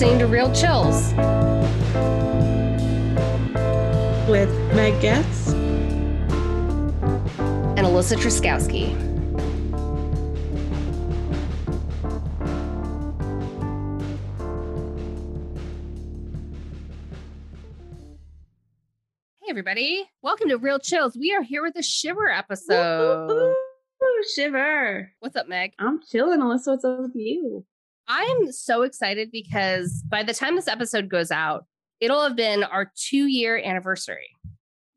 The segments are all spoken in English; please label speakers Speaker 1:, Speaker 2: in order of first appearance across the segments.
Speaker 1: listening to Real Chills.
Speaker 2: With Meg Getz.
Speaker 1: And Alyssa Truskowski. Hey, everybody. Welcome to Real Chills. We are here with a Shiver episode.
Speaker 2: Ooh, shiver.
Speaker 1: What's up, Meg?
Speaker 2: I'm chilling, Alyssa. What's up with you?
Speaker 1: I'm so excited because by the time this episode goes out, it'll have been our two year anniversary.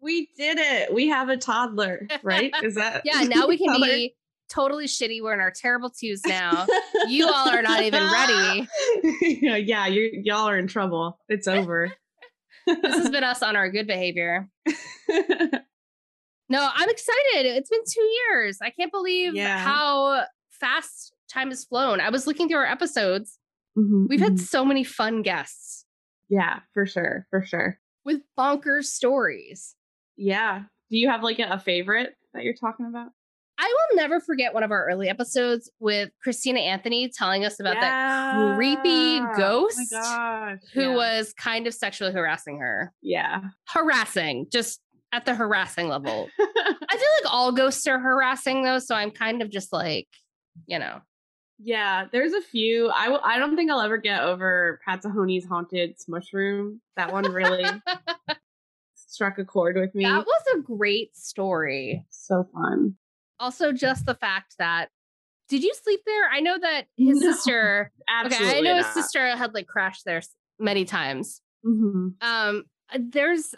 Speaker 2: We did it. We have a toddler, right? Is that
Speaker 1: yeah? Now we can be totally shitty. We're in our terrible twos now. you all are not even ready.
Speaker 2: yeah, you y'all are in trouble. It's over.
Speaker 1: this has been us on our good behavior. no, I'm excited. It's been two years. I can't believe yeah. how fast time has flown. I was looking through our episodes. Mm-hmm, We've mm-hmm. had so many fun guests.
Speaker 2: Yeah, for sure. For sure.
Speaker 1: With bonkers stories.
Speaker 2: Yeah. Do you have like a, favorite that you're talking about?
Speaker 1: I will never forget one of our early episodes with Christina Anthony telling us about yeah. that creepy oh ghost
Speaker 2: oh
Speaker 1: who yeah. was kind of sexually harassing her.
Speaker 2: Yeah.
Speaker 1: Harassing, just at the harassing level. I feel like all ghosts are harassing though, so I'm kind of just like, you know.
Speaker 2: Yeah, there's a few. I w- I don't think I'll ever get over Pat Tahoney's haunted mushroom. That one really struck a chord with me.
Speaker 1: That was a great story.
Speaker 2: So fun.
Speaker 1: Also, just the fact that did you sleep there? I know that his no, sister.
Speaker 2: Absolutely
Speaker 1: okay, I know
Speaker 2: not.
Speaker 1: his sister had like crashed there many times.
Speaker 2: Mm-hmm.
Speaker 1: Um, uh, there's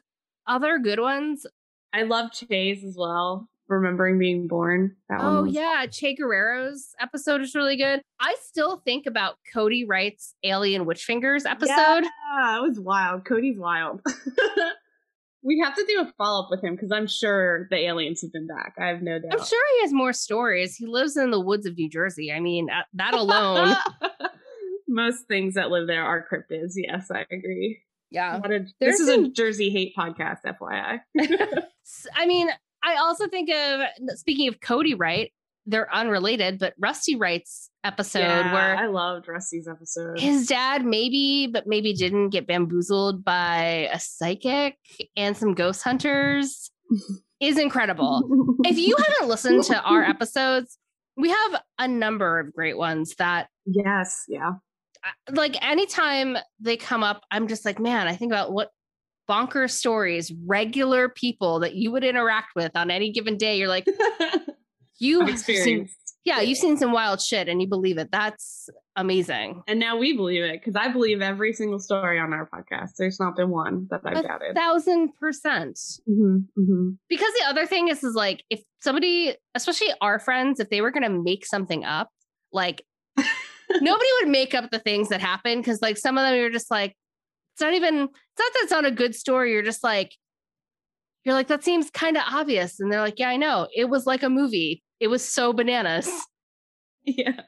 Speaker 1: other good ones.
Speaker 2: I love Chase as well. Remembering being born.
Speaker 1: That oh was- yeah, Che Guerrero's episode is really good. I still think about Cody Wright's Alien Witch Fingers episode.
Speaker 2: Yeah, it was wild. Cody's wild. we have to do a follow up with him because I'm sure the aliens have been back. I have no doubt.
Speaker 1: I'm sure he has more stories. He lives in the woods of New Jersey. I mean, uh, that alone.
Speaker 2: Most things that live there are cryptids. Yes, I agree.
Speaker 1: Yeah.
Speaker 2: A, this is a Jersey hate podcast, FYI.
Speaker 1: I mean, I also think of speaking of Cody Wright, they're unrelated, but Rusty Wright's episode
Speaker 2: yeah,
Speaker 1: where
Speaker 2: I loved Rusty's episode.
Speaker 1: His dad maybe, but maybe didn't get bamboozled by a psychic and some ghost hunters is incredible. if you haven't listened to our episodes, we have a number of great ones that
Speaker 2: Yes, yeah.
Speaker 1: Like anytime they come up, I'm just like, man, I think about what bonker stories, regular people that you would interact with on any given day. You're like, you seen, yeah, you've seen some wild shit and you believe it. That's amazing.
Speaker 2: And now we believe it because I believe every single story on our podcast. There's not been one that I've
Speaker 1: a
Speaker 2: doubted.
Speaker 1: Thousand percent.
Speaker 2: Mm-hmm, mm-hmm.
Speaker 1: Because the other thing is, is like if somebody, especially our friends, if they were going to make something up, like nobody would make up the things that happen because like some of them you're just like it's not even it's not that it's not a good story you're just like you're like that seems kind of obvious. And they're like yeah i know. It was like a movie. It was so bananas.
Speaker 2: Yeah.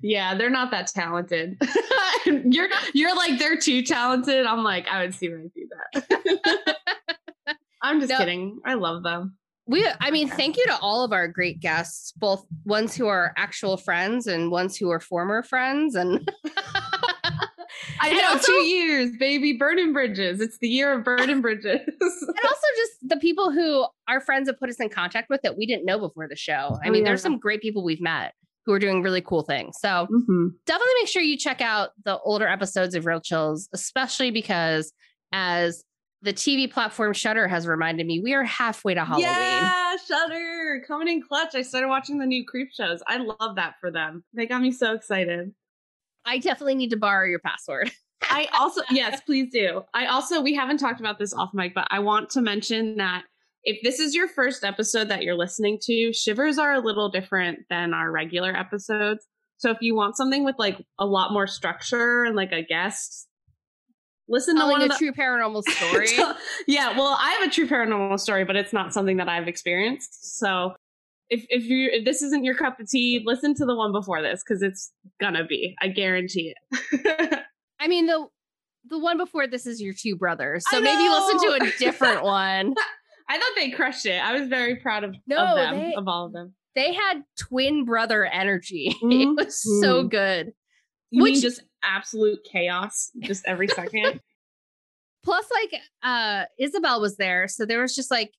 Speaker 2: Yeah they're not that talented. You're you're like they're too talented. I'm like i would see when i do that. I'm just no, kidding. I love them.
Speaker 1: We i mean thank you to all of our great guests both ones who are actual friends and ones who are former friends and
Speaker 2: I know, also, two years, baby. Burning bridges. It's the year of burning bridges. and
Speaker 1: also just the people who our friends have put us in contact with that we didn't know before the show. I oh, mean, yeah. there's some great people we've met who are doing really cool things. So mm-hmm. definitely make sure you check out the older episodes of Real Chills, especially because as the TV platform Shudder has reminded me, we are halfway to Halloween.
Speaker 2: Yeah, Shudder coming in clutch. I started watching the new creep shows. I love that for them. They got me so excited.
Speaker 1: I definitely need to borrow your password.
Speaker 2: I also, yes, please do. I also, we haven't talked about this off mic, but I want to mention that if this is your first episode that you're listening to, shivers are a little different than our regular episodes. So if you want something with like a lot more structure and like a guest, listen
Speaker 1: to oh,
Speaker 2: one
Speaker 1: a
Speaker 2: the-
Speaker 1: true paranormal story.
Speaker 2: yeah, well, I have a true paranormal story, but it's not something that I've experienced. So if if you if this isn't your cup of tea, listen to the one before this because it's gonna be. I guarantee it.
Speaker 1: I mean the the one before this is your two brothers, so maybe listen to a different one.
Speaker 2: I thought they crushed it. I was very proud of, no, of them, they, of all of them.
Speaker 1: They had twin brother energy. Mm-hmm. It was so good.
Speaker 2: You Which, mean just absolute chaos just every second.
Speaker 1: Plus, like uh Isabel was there, so there was just like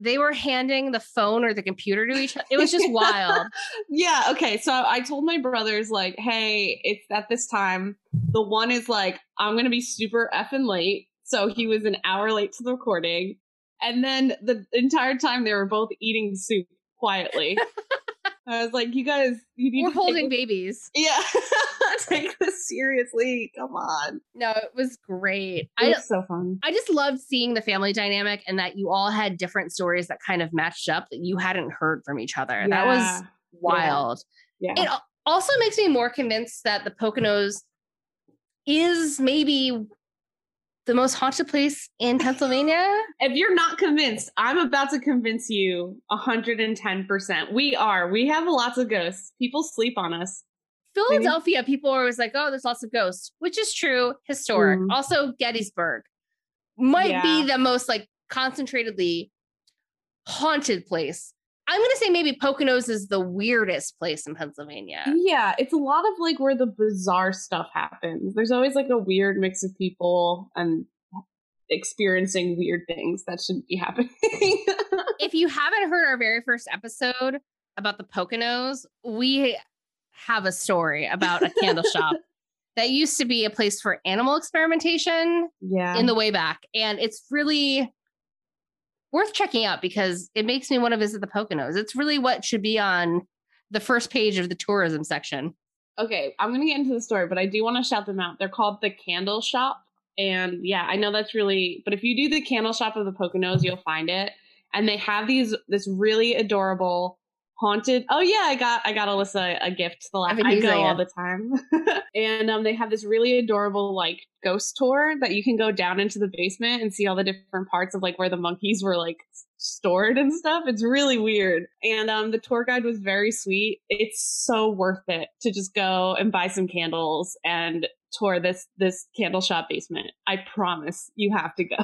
Speaker 1: they were handing the phone or the computer to each other. It was just wild.
Speaker 2: yeah. Okay. So I told my brothers, like, hey, it's at this time. The one is like, I'm going to be super effing late. So he was an hour late to the recording. And then the entire time they were both eating soup quietly. I was like, you guys, you need to
Speaker 1: We're holding babies.
Speaker 2: Yeah. take this seriously. Come on.
Speaker 1: No, it was great.
Speaker 2: It was so fun.
Speaker 1: I just loved seeing the family dynamic and that you all had different stories that kind of matched up that you hadn't heard from each other. Yeah. That was wild.
Speaker 2: Yeah. yeah.
Speaker 1: It also makes me more convinced that the Poconos is maybe the most haunted place in Pennsylvania.
Speaker 2: if you're not convinced, I'm about to convince you 110%. We are. We have lots of ghosts. People sleep on us.
Speaker 1: Philadelphia, Maybe? people are always like, oh, there's lots of ghosts, which is true, historic. Mm. Also, Gettysburg might yeah. be the most like concentratedly haunted place. I'm gonna say maybe Poconos is the weirdest place in Pennsylvania.
Speaker 2: Yeah, it's a lot of like where the bizarre stuff happens. There's always like a weird mix of people and experiencing weird things that shouldn't be happening.
Speaker 1: if you haven't heard our very first episode about the Poconos, we have a story about a candle shop that used to be a place for animal experimentation
Speaker 2: yeah.
Speaker 1: in the way back. And it's really worth checking out because it makes me want to visit the Poconos. It's really what should be on the first page of the tourism section.
Speaker 2: Okay, I'm going to get into the story, but I do want to shout them out. They're called the Candle Shop. And yeah, I know that's really, but if you do the Candle Shop of the Poconos, you'll find it. And they have these, this really adorable haunted. Oh yeah, I got I got Alyssa a gift the last. I go all the time, and um, they have this really adorable like ghost tour that you can go down into the basement and see all the different parts of like where the monkeys were like stored and stuff. It's really weird, and um, the tour guide was very sweet. It's so worth it to just go and buy some candles and tour this this candle shop basement. I promise you have to go.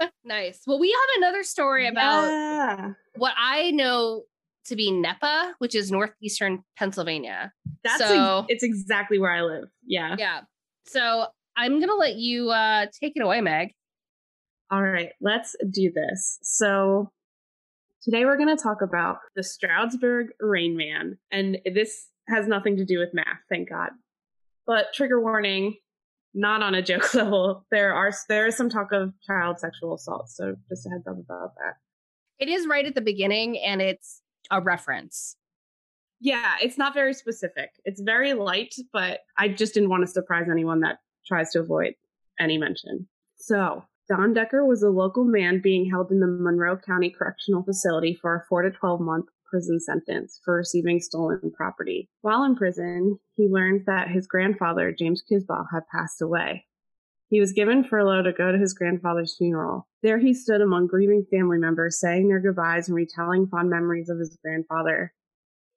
Speaker 1: nice. Well, we have another story about yeah. what I know to be Nepa, which is northeastern Pennsylvania.
Speaker 2: That's so ex- it's exactly where I live. Yeah.
Speaker 1: Yeah. So I'm gonna let you uh take it away, Meg.
Speaker 2: All right, let's do this. So today we're gonna talk about the Stroudsburg Rain Man, and this has nothing to do with math, thank God. But trigger warning, not on a joke level. There are there is some talk of child sexual assault, so just a heads up about that.
Speaker 1: It is right at the beginning, and it's a reference.
Speaker 2: Yeah, it's not very specific. It's very light, but I just didn't want to surprise anyone that tries to avoid any mention. So, Don Decker was a local man being held in the Monroe County Correctional Facility for a 4 to 12 month prison sentence for receiving stolen property. While in prison, he learned that his grandfather, James Kishbaugh, had passed away. He was given furlough to go to his grandfather's funeral. There he stood among grieving family members, saying their goodbyes and retelling fond memories of his grandfather.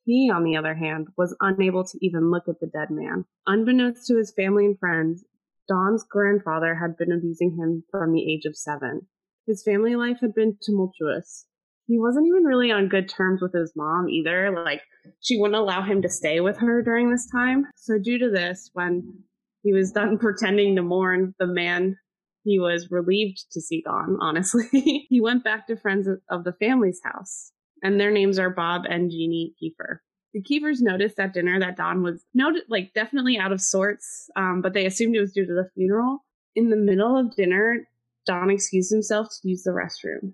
Speaker 2: He, on the other hand, was unable to even look at the dead man. Unbeknownst to his family and friends, Don's grandfather had been abusing him from the age of seven. His family life had been tumultuous he wasn't even really on good terms with his mom either. Like, she wouldn't allow him to stay with her during this time. So, due to this, when he was done pretending to mourn the man he was relieved to see gone, honestly, he went back to friends of the family's house. And their names are Bob and Jeannie Kiefer. The Kiefers noticed at dinner that Don was noted, like definitely out of sorts, um, but they assumed it was due to the funeral. In the middle of dinner, Don excused himself to use the restroom.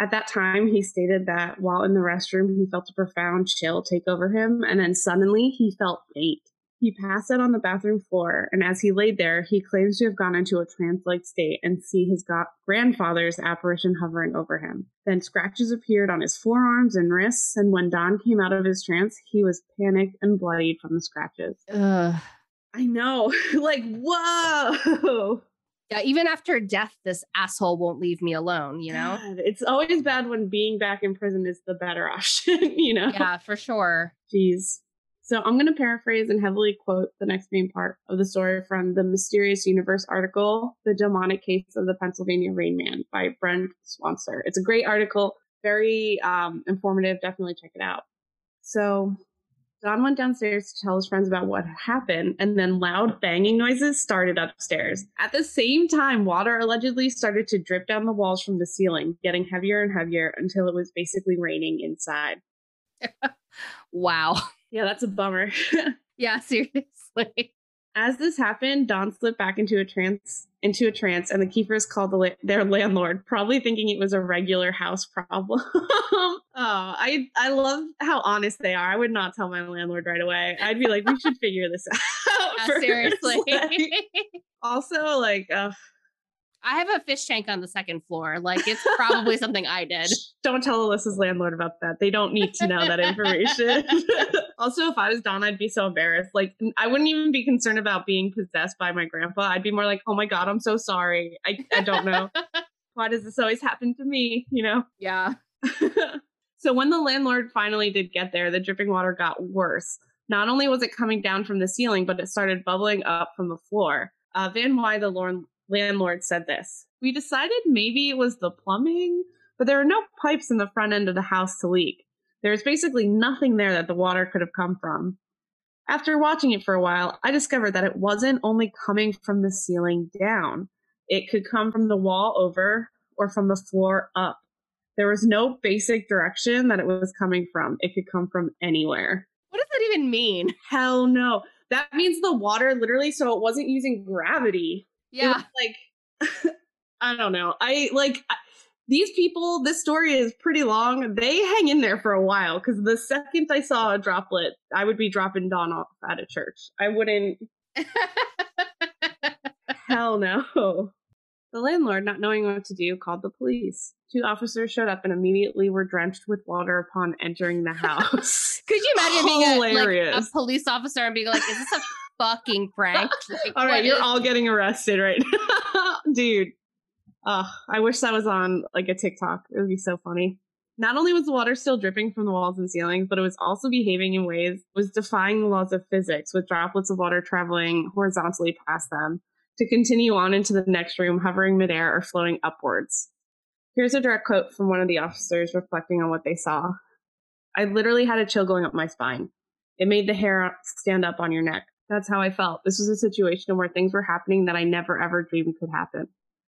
Speaker 2: At that time, he stated that while in the restroom, he felt a profound chill take over him, and then suddenly he felt faint. He passed out on the bathroom floor, and as he laid there, he claims to have gone into a trance like state and see his go- grandfather's apparition hovering over him. Then scratches appeared on his forearms and wrists, and when Don came out of his trance, he was panicked and bloodied from the scratches.
Speaker 1: Ugh.
Speaker 2: I know. like, whoa.
Speaker 1: Yeah, even after death, this asshole won't leave me alone, you know?
Speaker 2: God, it's always bad when being back in prison is the better option, you know?
Speaker 1: Yeah, for sure.
Speaker 2: Jeez. So I'm going to paraphrase and heavily quote the next main part of the story from the Mysterious Universe article, The Demonic Case of the Pennsylvania Rain Man by Brent Swancer. It's a great article, very um, informative. Definitely check it out. So Don went downstairs to tell his friends about what happened, and then loud banging noises started upstairs. At the same time, water allegedly started to drip down the walls from the ceiling, getting heavier and heavier until it was basically raining inside.
Speaker 1: wow.
Speaker 2: Yeah, that's a bummer.
Speaker 1: yeah, seriously.
Speaker 2: As this happened, Don slipped back into a trance into a trance, and the Kiefers called the la- their landlord, probably thinking it was a regular house problem. oh, I I love how honest they are. I would not tell my landlord right away. I'd be like, we should figure this out.
Speaker 1: Yeah, seriously.
Speaker 2: Like, also, like, uh,
Speaker 1: I have a fish tank on the second floor. Like it's probably something I did.
Speaker 2: Don't tell Alyssa's landlord about that. They don't need to know that information. also, if I was Don, I'd be so embarrassed. Like I wouldn't even be concerned about being possessed by my grandpa. I'd be more like, oh my God, I'm so sorry. I, I don't know. Why does this always happen to me? You know?
Speaker 1: Yeah.
Speaker 2: so when the landlord finally did get there, the dripping water got worse. Not only was it coming down from the ceiling, but it started bubbling up from the floor. Uh, Van Wy, the Lord, landlord said this. We decided maybe it was the plumbing, but there were no pipes in the front end of the house to leak. There was basically nothing there that the water could have come from. After watching it for a while, I discovered that it wasn't only coming from the ceiling down. It could come from the wall over or from the floor up. There was no basic direction that it was coming from. It could come from anywhere.
Speaker 1: What does that even mean?
Speaker 2: Hell no. That means the water literally, so it wasn't using gravity.
Speaker 1: Yeah.
Speaker 2: like I don't know. I like these people. This story is pretty long. They hang in there for a while because the second I saw a droplet, I would be dropping Don off at a church. I wouldn't. Hell no. The landlord, not knowing what to do, called the police. Two officers showed up and immediately were drenched with water upon entering the house.
Speaker 1: Could you imagine being a, like, a police officer and being like, "Is this a fucking prank.
Speaker 2: Like, all right, you're is- all getting arrested right Dude. Uh, I wish that was on like a TikTok. It would be so funny. Not only was the water still dripping from the walls and ceilings, but it was also behaving in ways was defying the laws of physics, with droplets of water traveling horizontally past them to continue on into the next room, hovering midair or floating upwards. Here's a direct quote from one of the officers reflecting on what they saw. I literally had a chill going up my spine. It made the hair stand up on your neck. That's how I felt. This was a situation where things were happening that I never ever dreamed could happen.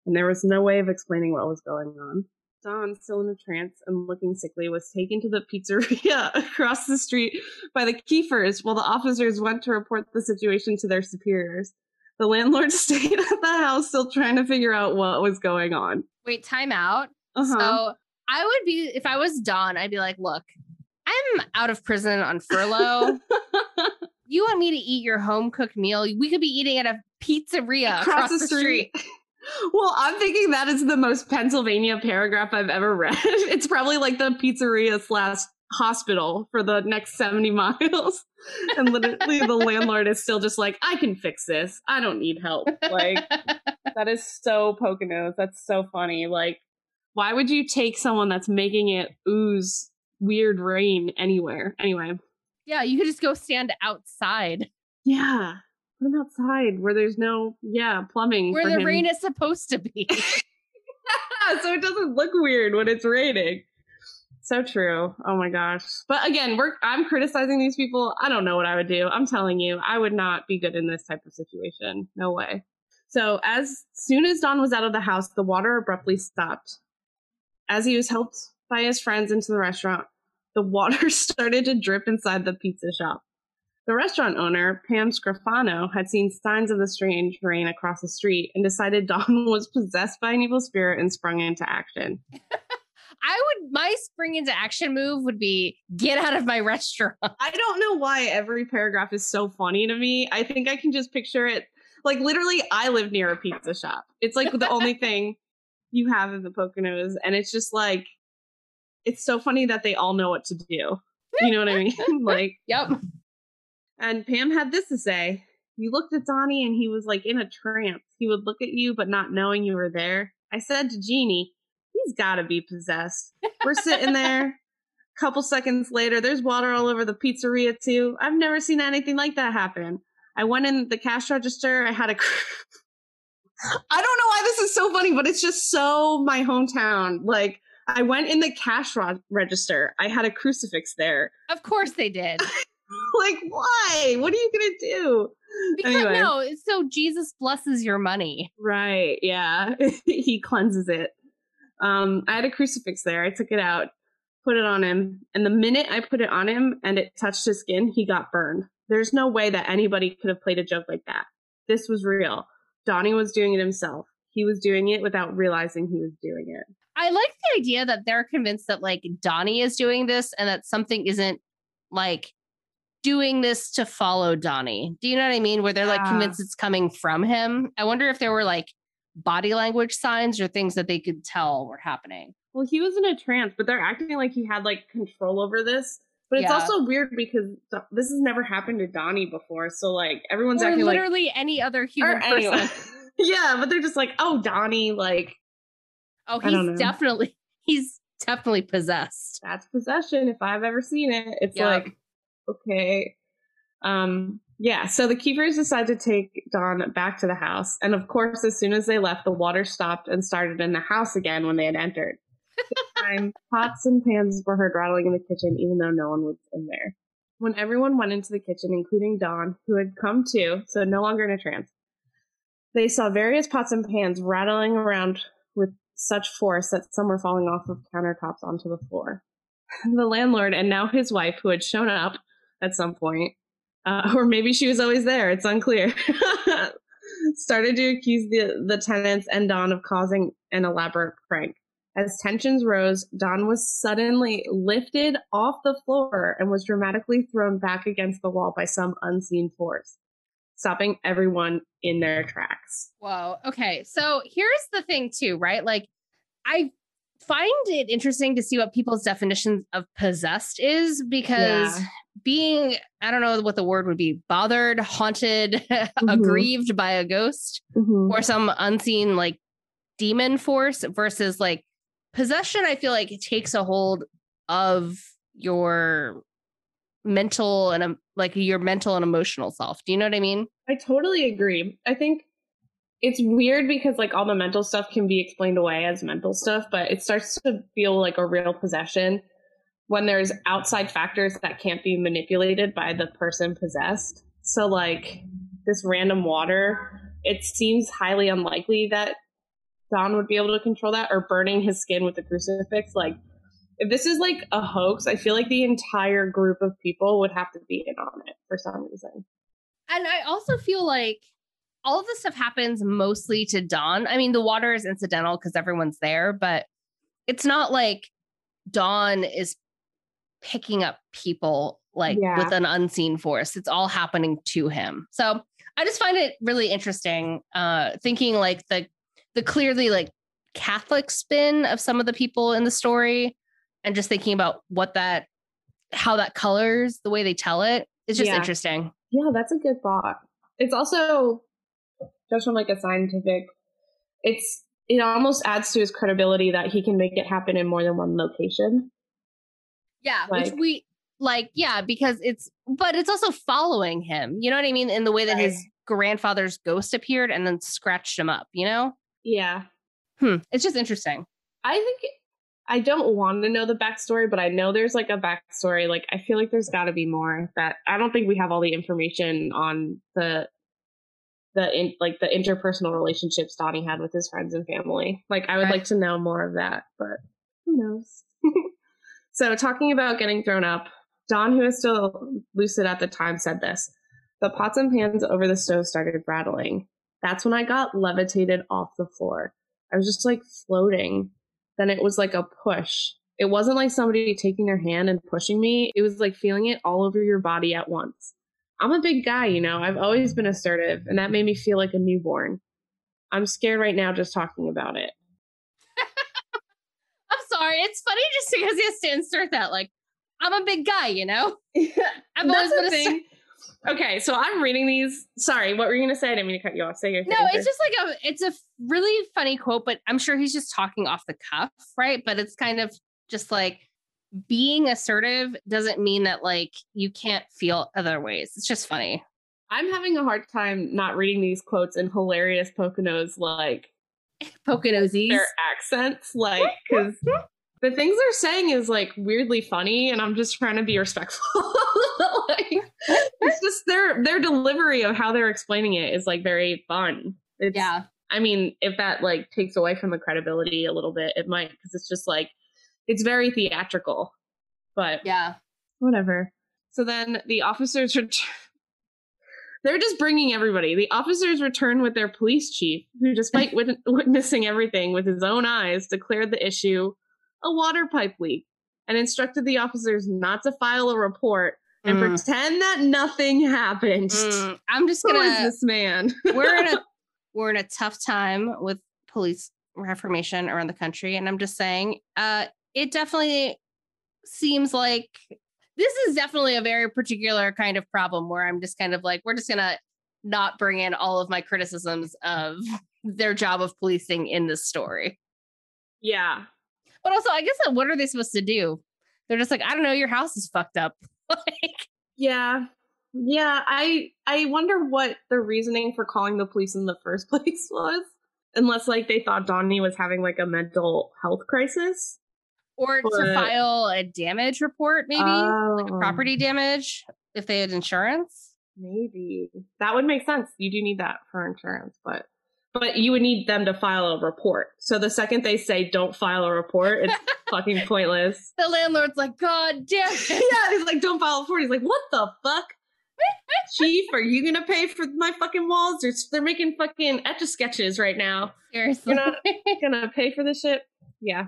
Speaker 2: And there was no way of explaining what was going on. Don, still in a trance and looking sickly, was taken to the pizzeria across the street by the Kiefers while the officers went to report the situation to their superiors. The landlord stayed at the house still trying to figure out what was going on.
Speaker 1: Wait, time out. Uh-huh. So I would be, if I was Don, I'd be like, look, I'm out of prison on furlough. you want me to eat your home cooked meal? We could be eating at a pizzeria across, across the, street. street.
Speaker 2: Well, I'm thinking that is the most Pennsylvania paragraph I've ever read. It's probably like the pizzeria slash hospital for the next 70 miles. And literally the landlord is still just like, I can fix this. I don't need help. Like, that is so Poconos. That's so funny. Like, why would you take someone that's making it ooze weird rain anywhere? Anyway.
Speaker 1: Yeah, you could just go stand outside.
Speaker 2: Yeah. Put him outside where there's no, yeah, plumbing.
Speaker 1: Where the
Speaker 2: him.
Speaker 1: rain is supposed to be.
Speaker 2: so it doesn't look weird when it's raining. So true. Oh my gosh. But again, we're I'm criticizing these people. I don't know what I would do. I'm telling you, I would not be good in this type of situation. No way. So as soon as Don was out of the house, the water abruptly stopped. As he was helped by his friends into the restaurant, the water started to drip inside the pizza shop. The restaurant owner, Pam Scrofano, had seen signs of the strange rain across the street and decided Don was possessed by an evil spirit and sprung into action.
Speaker 1: I would my spring into action move would be get out of my restaurant.
Speaker 2: I don't know why every paragraph is so funny to me. I think I can just picture it like literally I live near a pizza shop. It's like the only thing you have in the Poconos and it's just like it's so funny that they all know what to do. You know what I mean? like,
Speaker 1: yep.
Speaker 2: And Pam had this to say You looked at Donnie and he was like in a trance. He would look at you, but not knowing you were there. I said to Jeannie, He's got to be possessed. We're sitting there. A couple seconds later, there's water all over the pizzeria, too. I've never seen anything like that happen. I went in the cash register. I had a. I don't know why this is so funny, but it's just so my hometown. Like, I went in the cash ro- register. I had a crucifix there.
Speaker 1: Of course they did.
Speaker 2: like, why? What are you gonna do?
Speaker 1: Because anyway. no, so Jesus blesses your money.
Speaker 2: Right. Yeah. he cleanses it. Um, I had a crucifix there. I took it out, put it on him, and the minute I put it on him and it touched his skin, he got burned. There's no way that anybody could have played a joke like that. This was real. Donnie was doing it himself. He was doing it without realizing he was doing it.
Speaker 1: I like the idea that they're convinced that like Donnie is doing this and that something isn't like doing this to follow Donnie. Do you know what I mean? Where they're like convinced it's coming from him. I wonder if there were like body language signs or things that they could tell were happening.
Speaker 2: Well, he was in a trance, but they're acting like he had like control over this. But it's yeah. also weird because this has never happened to Donnie before. So like everyone's
Speaker 1: or
Speaker 2: acting
Speaker 1: literally
Speaker 2: like
Speaker 1: any other human person.
Speaker 2: Yeah, but they're just like, oh, Donnie, like,
Speaker 1: oh, he's definitely he's definitely possessed.
Speaker 2: That's possession. If I've ever seen it, it's yeah. like, okay, um, yeah. So the Kiefers decide to take Don back to the house, and of course, as soon as they left, the water stopped and started in the house again when they had entered time, pots and pans were heard rattling in the kitchen, even though no one was in there. When everyone went into the kitchen, including Don, who had come to, so no longer in a trance, they saw various pots and pans rattling around with such force that some were falling off of countertops onto the floor. The landlord and now his wife, who had shown up at some point, uh, or maybe she was always there, it's unclear, started to accuse the, the tenants and Don of causing an elaborate prank. As tensions rose, Don was suddenly lifted off the floor and was dramatically thrown back against the wall by some unseen force, stopping everyone in their tracks.
Speaker 1: Whoa. Okay. So here's the thing, too, right? Like, I find it interesting to see what people's definitions of possessed is because yeah. being, I don't know what the word would be, bothered, haunted, mm-hmm. aggrieved by a ghost mm-hmm. or some unseen, like, demon force versus like possession i feel like it takes a hold of your mental and um, like your mental and emotional self. Do you know what i mean?
Speaker 2: I totally agree. I think it's weird because like all the mental stuff can be explained away as mental stuff but it starts to feel like a real possession when there's outside factors that can't be manipulated by the person possessed. So like this random water it seems highly unlikely that Don would be able to control that or burning his skin with a crucifix. Like, if this is like a hoax, I feel like the entire group of people would have to be in on it for some reason.
Speaker 1: And I also feel like all of this stuff happens mostly to Don. I mean, the water is incidental because everyone's there, but it's not like Don is picking up people like yeah. with an unseen force. It's all happening to him. So I just find it really interesting, uh, thinking like the the clearly like Catholic spin of some of the people in the story and just thinking about what that how that colors the way they tell it. is just yeah. interesting.
Speaker 2: Yeah, that's a good thought. It's also just from like a scientific it's it almost adds to his credibility that he can make it happen in more than one location.
Speaker 1: Yeah, like, which we like yeah, because it's but it's also following him. You know what I mean? In the way that right. his grandfather's ghost appeared and then scratched him up, you know?
Speaker 2: Yeah.
Speaker 1: Hmm. It's just interesting.
Speaker 2: I think I don't want to know the backstory, but I know there's like a backstory. Like I feel like there's got to be more that I don't think we have all the information on the the in, like the interpersonal relationships Donnie had with his friends and family. Like I would right. like to know more of that, but who knows? so talking about getting thrown up, Don, who is still lucid at the time, said this: the pots and pans over the stove started rattling. That's when I got levitated off the floor. I was just like floating. Then it was like a push. It wasn't like somebody taking their hand and pushing me. It was like feeling it all over your body at once. I'm a big guy, you know, I've always been assertive, and that made me feel like a newborn. I'm scared right now just talking about it.
Speaker 1: I'm sorry. It's funny just because he has to insert that. Like, I'm a big guy, you know?
Speaker 2: I've always been a thing. Okay, so I'm reading these. Sorry, what were you gonna say? I didn't mean to cut you off. Say your
Speaker 1: No, it's just like a it's a really funny quote, but I'm sure he's just talking off the cuff, right? But it's kind of just like being assertive doesn't mean that like you can't feel other ways. It's just funny.
Speaker 2: I'm having a hard time not reading these quotes in hilarious Poconos like
Speaker 1: Poconosies.
Speaker 2: Their accents, like because the things they're saying is like weirdly funny, and I'm just trying to be respectful. like it's just their their delivery of how they're explaining it is like very fun. It's,
Speaker 1: yeah.
Speaker 2: I mean, if that like takes away from the credibility a little bit, it might because it's just like it's very theatrical. But
Speaker 1: Yeah.
Speaker 2: whatever. So then the officers ret- they're just bringing everybody. The officers return with their police chief, who, despite wit- witnessing everything with his own eyes, declared the issue a water pipe leak and instructed the officers not to file a report and
Speaker 1: Mm.
Speaker 2: pretend that nothing happened.
Speaker 1: Mm, I'm just gonna
Speaker 2: Who is this man?
Speaker 1: we're in a we're in a tough time with police reformation around the country and i'm just saying uh it definitely seems like this is definitely a very particular kind of problem where i'm just kind of like we're just gonna not bring in all of my criticisms of their job of policing in this story
Speaker 2: yeah.
Speaker 1: but also i guess what are they supposed to do they're just like i don't know your house is fucked up like
Speaker 2: Yeah. Yeah, I I wonder what the reasoning for calling the police in the first place was. Unless like they thought Donnie was having like a mental health crisis.
Speaker 1: or to file a damage report maybe like a
Speaker 2: Oh,
Speaker 1: property damage if they had insurance
Speaker 2: Maybe. That would make sense. You do need that for insurance, but but you would need them to file a report. So the second they say don't file a report, it's fucking pointless.
Speaker 1: the landlord's like, God damn it.
Speaker 2: yeah, he's like, don't file a report. He's like, what the fuck? Chief, are you gonna pay for my fucking walls? They're, they're making fucking etch a sketches right now.
Speaker 1: Seriously.
Speaker 2: You're not gonna pay for this shit? Yeah.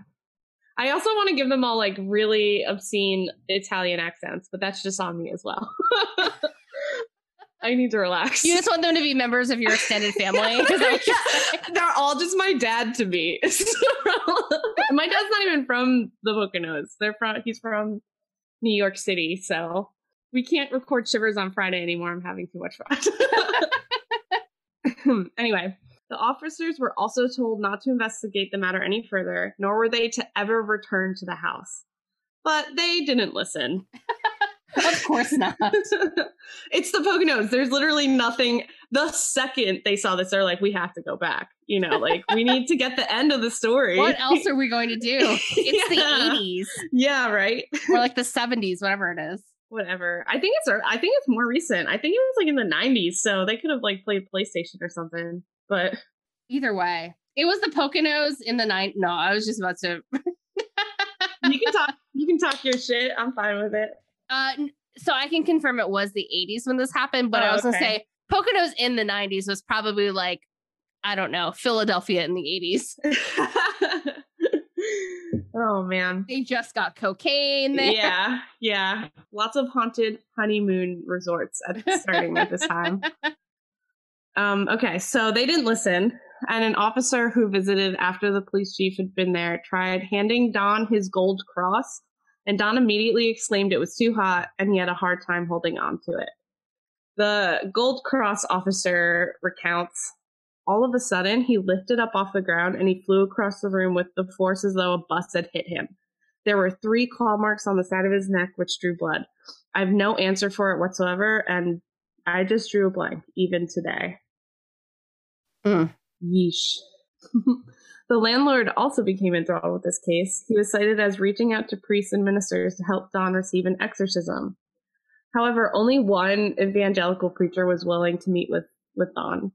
Speaker 2: I also want to give them all like really obscene Italian accents, but that's just on me as well. I need to relax.
Speaker 1: you just want them to be members of your extended family. Is that what you're saying?
Speaker 2: They're all just my dad to me. my dad's not even from the Poconos. They're from he's from New York City, so we can't record shivers on Friday anymore. I'm having too much fun. anyway, the officers were also told not to investigate the matter any further, nor were they to ever return to the house. But they didn't listen.
Speaker 1: Of course not.
Speaker 2: it's the Poconos. There's literally nothing. The second they saw this, they're like, we have to go back. You know, like we need to get the end of the story.
Speaker 1: What else are we going to do? It's
Speaker 2: Yeah.
Speaker 1: the 80s
Speaker 2: Yeah, right.
Speaker 1: or like the 70s, whatever it is.
Speaker 2: Whatever. I think it's. I think it's more recent. I think it was like in the '90s, so they could have like played PlayStation or something. But
Speaker 1: Either way, it was the Poconos in the night. No, I was just about to.
Speaker 2: you can talk. You can talk your shit. I'm fine with it.
Speaker 1: Uh, so I can confirm it was the 80s when this happened, but
Speaker 2: Oh,
Speaker 1: I was gonna say Poconos in the 90s was probably like, I don't know, Philadelphia in the 80s.
Speaker 2: oh man.
Speaker 1: They just got cocaine there.
Speaker 2: Yeah, yeah. Lots of haunted honeymoon resorts at starting at this time. Um, okay, so they didn't listen, and an officer who visited after the police chief had been there tried handing Don his gold cross, and Don immediately exclaimed it was too hot and he had a hard time holding on to it. The gold cross officer recounts all of a sudden he lifted up off the ground and he flew across the room with the force as though a bus had hit him. There were three claw marks on the side of his neck, which drew blood. I have no answer for it whatsoever, and I just drew a blank, even today.
Speaker 1: Hmm.
Speaker 2: Yeesh. the landlord also became enthralled with this case. He was cited as reaching out to priests and ministers to help Don receive an exorcism. However, only one evangelical preacher was willing to meet with, with Don.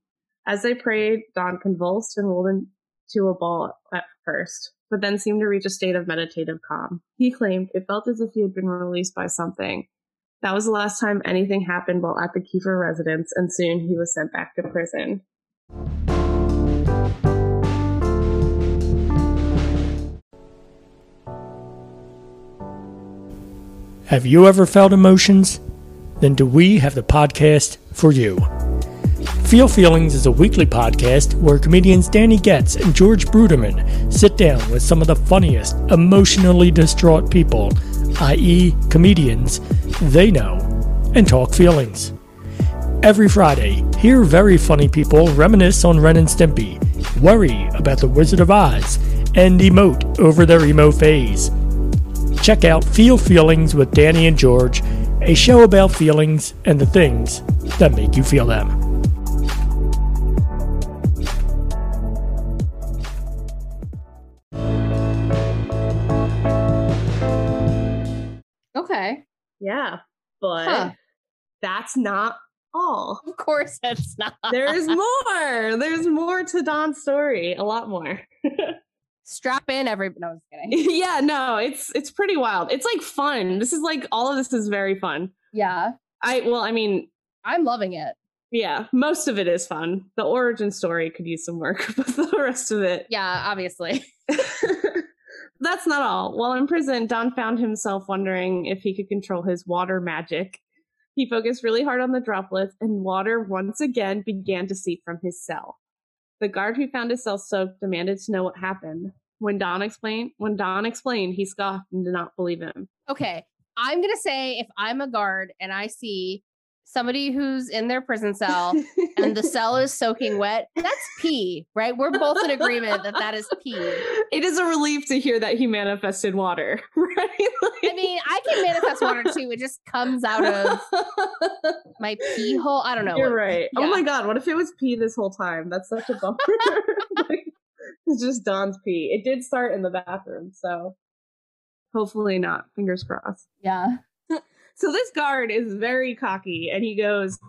Speaker 2: As they prayed, Don convulsed and rolled into a ball at first, but then seemed to reach a state of meditative calm. He claimed it felt as if he had been released by something. That was the last time anything happened while at the Kiefer residence, and soon he was sent back to prison.
Speaker 3: Have you ever felt emotions? Then do we have the podcast for you. Feel Feelings is a weekly podcast where comedians Danny Getz and George Bruderman sit down with some of the funniest, emotionally distraught people, i.e., comedians, they know, and talk feelings. Every Friday, hear very funny people reminisce on Ren and Stimpy, worry about the Wizard of Oz, and emote over their emo phase. Check out Feel Feelings with Danny and George, a show about feelings and the things that make you feel them.
Speaker 1: Okay.
Speaker 2: Yeah, but
Speaker 1: Huh.
Speaker 2: that's not all.
Speaker 1: Of course, that's not.
Speaker 2: There's more. There's more to Don's story. A lot more.
Speaker 1: Strap in, every. No, I was kidding.
Speaker 2: yeah, no, it's it's pretty wild. It's like fun. This is like all of this is very fun.
Speaker 1: Yeah,
Speaker 2: I well, I mean,
Speaker 1: I'm loving it.
Speaker 2: yeah, most of it is fun. The origin story could use some work, but the rest of it
Speaker 1: Yeah, obviously.
Speaker 2: That's not all. While in prison, Don found himself wondering if he could control his water magic. He focused really hard on the droplets, and water once again began to seep from his cell. The guard who found his cell soaked demanded to know what happened. When Don explained, when Don explained, he scoffed and did not believe him.
Speaker 1: Okay, I'm gonna say if I'm a guard and I see somebody who's in their prison cell and the cell is soaking wet, that's pee, right? We're both in agreement that that is pee.
Speaker 2: It is a relief to hear that he manifested water, right?
Speaker 1: I mean, I can manifest water too. It just comes out of my pee hole. I don't know.
Speaker 2: You're right.
Speaker 1: Yeah.
Speaker 2: Oh my god, what if it was pee this whole time? That's such a bummer. Like, it's just Don's pee. It did start in the bathroom, so hopefully not. Fingers crossed.
Speaker 1: Yeah.
Speaker 2: So this guard is very cocky and he goes,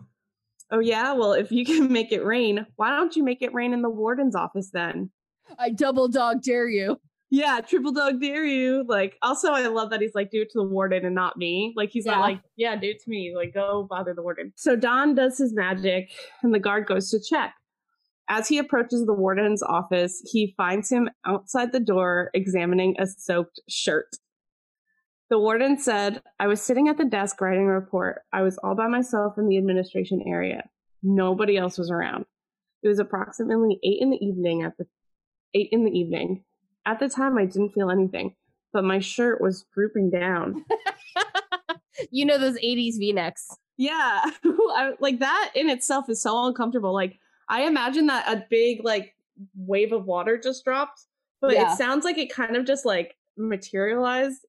Speaker 2: Oh yeah, well if you can make it rain, why don't you make it rain in the warden's office then?
Speaker 1: I double dog dare you.
Speaker 2: Yeah, triple dog dare you. Like also I love that he's like, do it to the warden and not me. Like he's
Speaker 1: Yeah.
Speaker 2: not like, yeah, do it to me. Like go bother the warden. So Don does his magic and the guard goes to check. As he approaches the warden's office, he finds him outside the door examining a soaked shirt. The warden said, I was sitting at the desk writing a report. I was all by myself in the administration area. Nobody else was around. It was approximately eight in the evening at the eight in the evening. At the time I didn't feel anything, but my shirt was drooping down.
Speaker 1: you know those 80s V-necks.
Speaker 2: Yeah. I, like that in itself is so uncomfortable. Like I imagine that a big like wave of water just dropped, but
Speaker 1: Yeah.
Speaker 2: it sounds like it kind of just like materialized.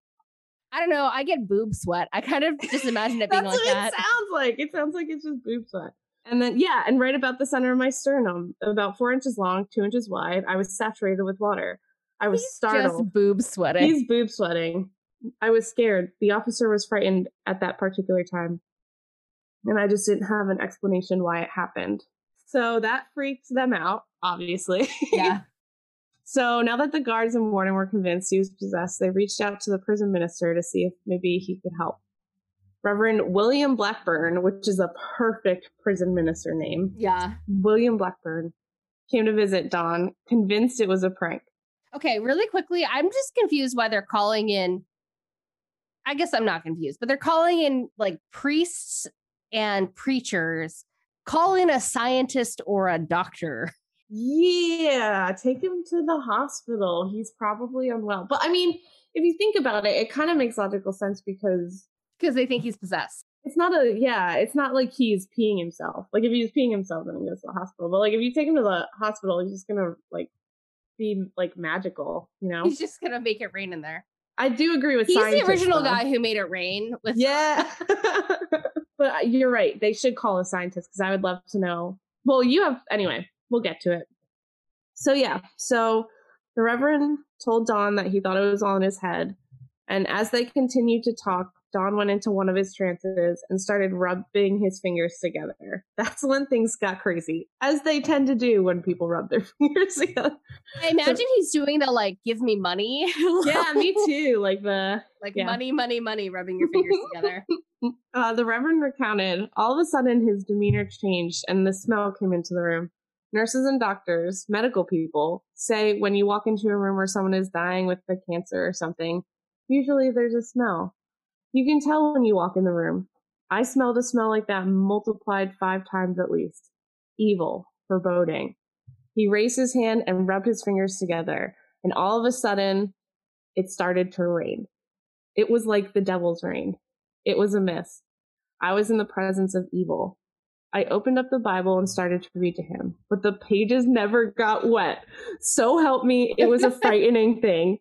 Speaker 1: I don't know. I get boob sweat. I kind of just imagine it being
Speaker 2: That's
Speaker 1: like
Speaker 2: what
Speaker 1: that.
Speaker 2: it sounds like. It sounds like it's just boob sweat. And then yeah, and right about the center of my sternum, about four inches long, two inches wide, I was saturated with water. I was startled.
Speaker 1: Just boob sweating.
Speaker 2: He's boob sweating. I was scared. The officer was frightened at that particular time. And I just didn't have an explanation why it happened. So that freaked them out, obviously.
Speaker 1: yeah.
Speaker 2: so now that the guards and warden were convinced he was possessed, they reached out to the prison minister to see if maybe he could help. Reverend William Blackburn, which is a perfect prison minister name,
Speaker 1: Yeah.
Speaker 2: William Blackburn, came to visit Don, convinced it was a prank.
Speaker 1: Okay, really quickly, I'm just confused why they're calling in. I guess I'm not confused, but they're calling in like priests and preachers, call in a scientist or a doctor.
Speaker 2: Yeah, take him to the hospital. He's probably unwell. But I mean, if you think about it, it kind of makes logical sense because
Speaker 1: because they think he's possessed.
Speaker 2: it's not a yeah, it's not like he's peeing himself. Like if he's peeing himself, then he goes to the hospital. But like if you take him to the hospital, he's just gonna like be like magical, you know?
Speaker 1: He's just gonna make it rain in there.
Speaker 2: I do agree with
Speaker 1: He's the original
Speaker 2: though.
Speaker 1: guy who made it rain with
Speaker 2: Yeah. but uh, you're right. They should call a scientist because I would love to know. Well, you have, anyway, we'll get to it. So, yeah. So the Reverend told Don that he thought it was all in his head. And as they continued to talk, Don went into one of his trances and started rubbing his fingers together. That's when things got crazy, as they tend to do when people rub their fingers together.
Speaker 1: I imagine he's doing the like give me money.
Speaker 2: Yeah, me too. Like the
Speaker 1: like
Speaker 2: yeah.
Speaker 1: money, money, money, rubbing your fingers together.
Speaker 2: Uh, the Reverend recounted, all of a sudden his demeanor changed and the smell came into the room. Nurses and doctors, medical people, say when you walk into a room where someone is dying with the cancer or something, usually there's a smell. You can tell when you walk in the room. I smelled a smell like that multiplied five times at least. Evil, foreboding. He raised his hand and rubbed his fingers together, and all of a sudden, it started to rain. It was like the devil's rain. It was a mist. I was in the presence of evil. I opened up the Bible and started to read to him, but the pages never got wet. So help me, it was a frightening thing.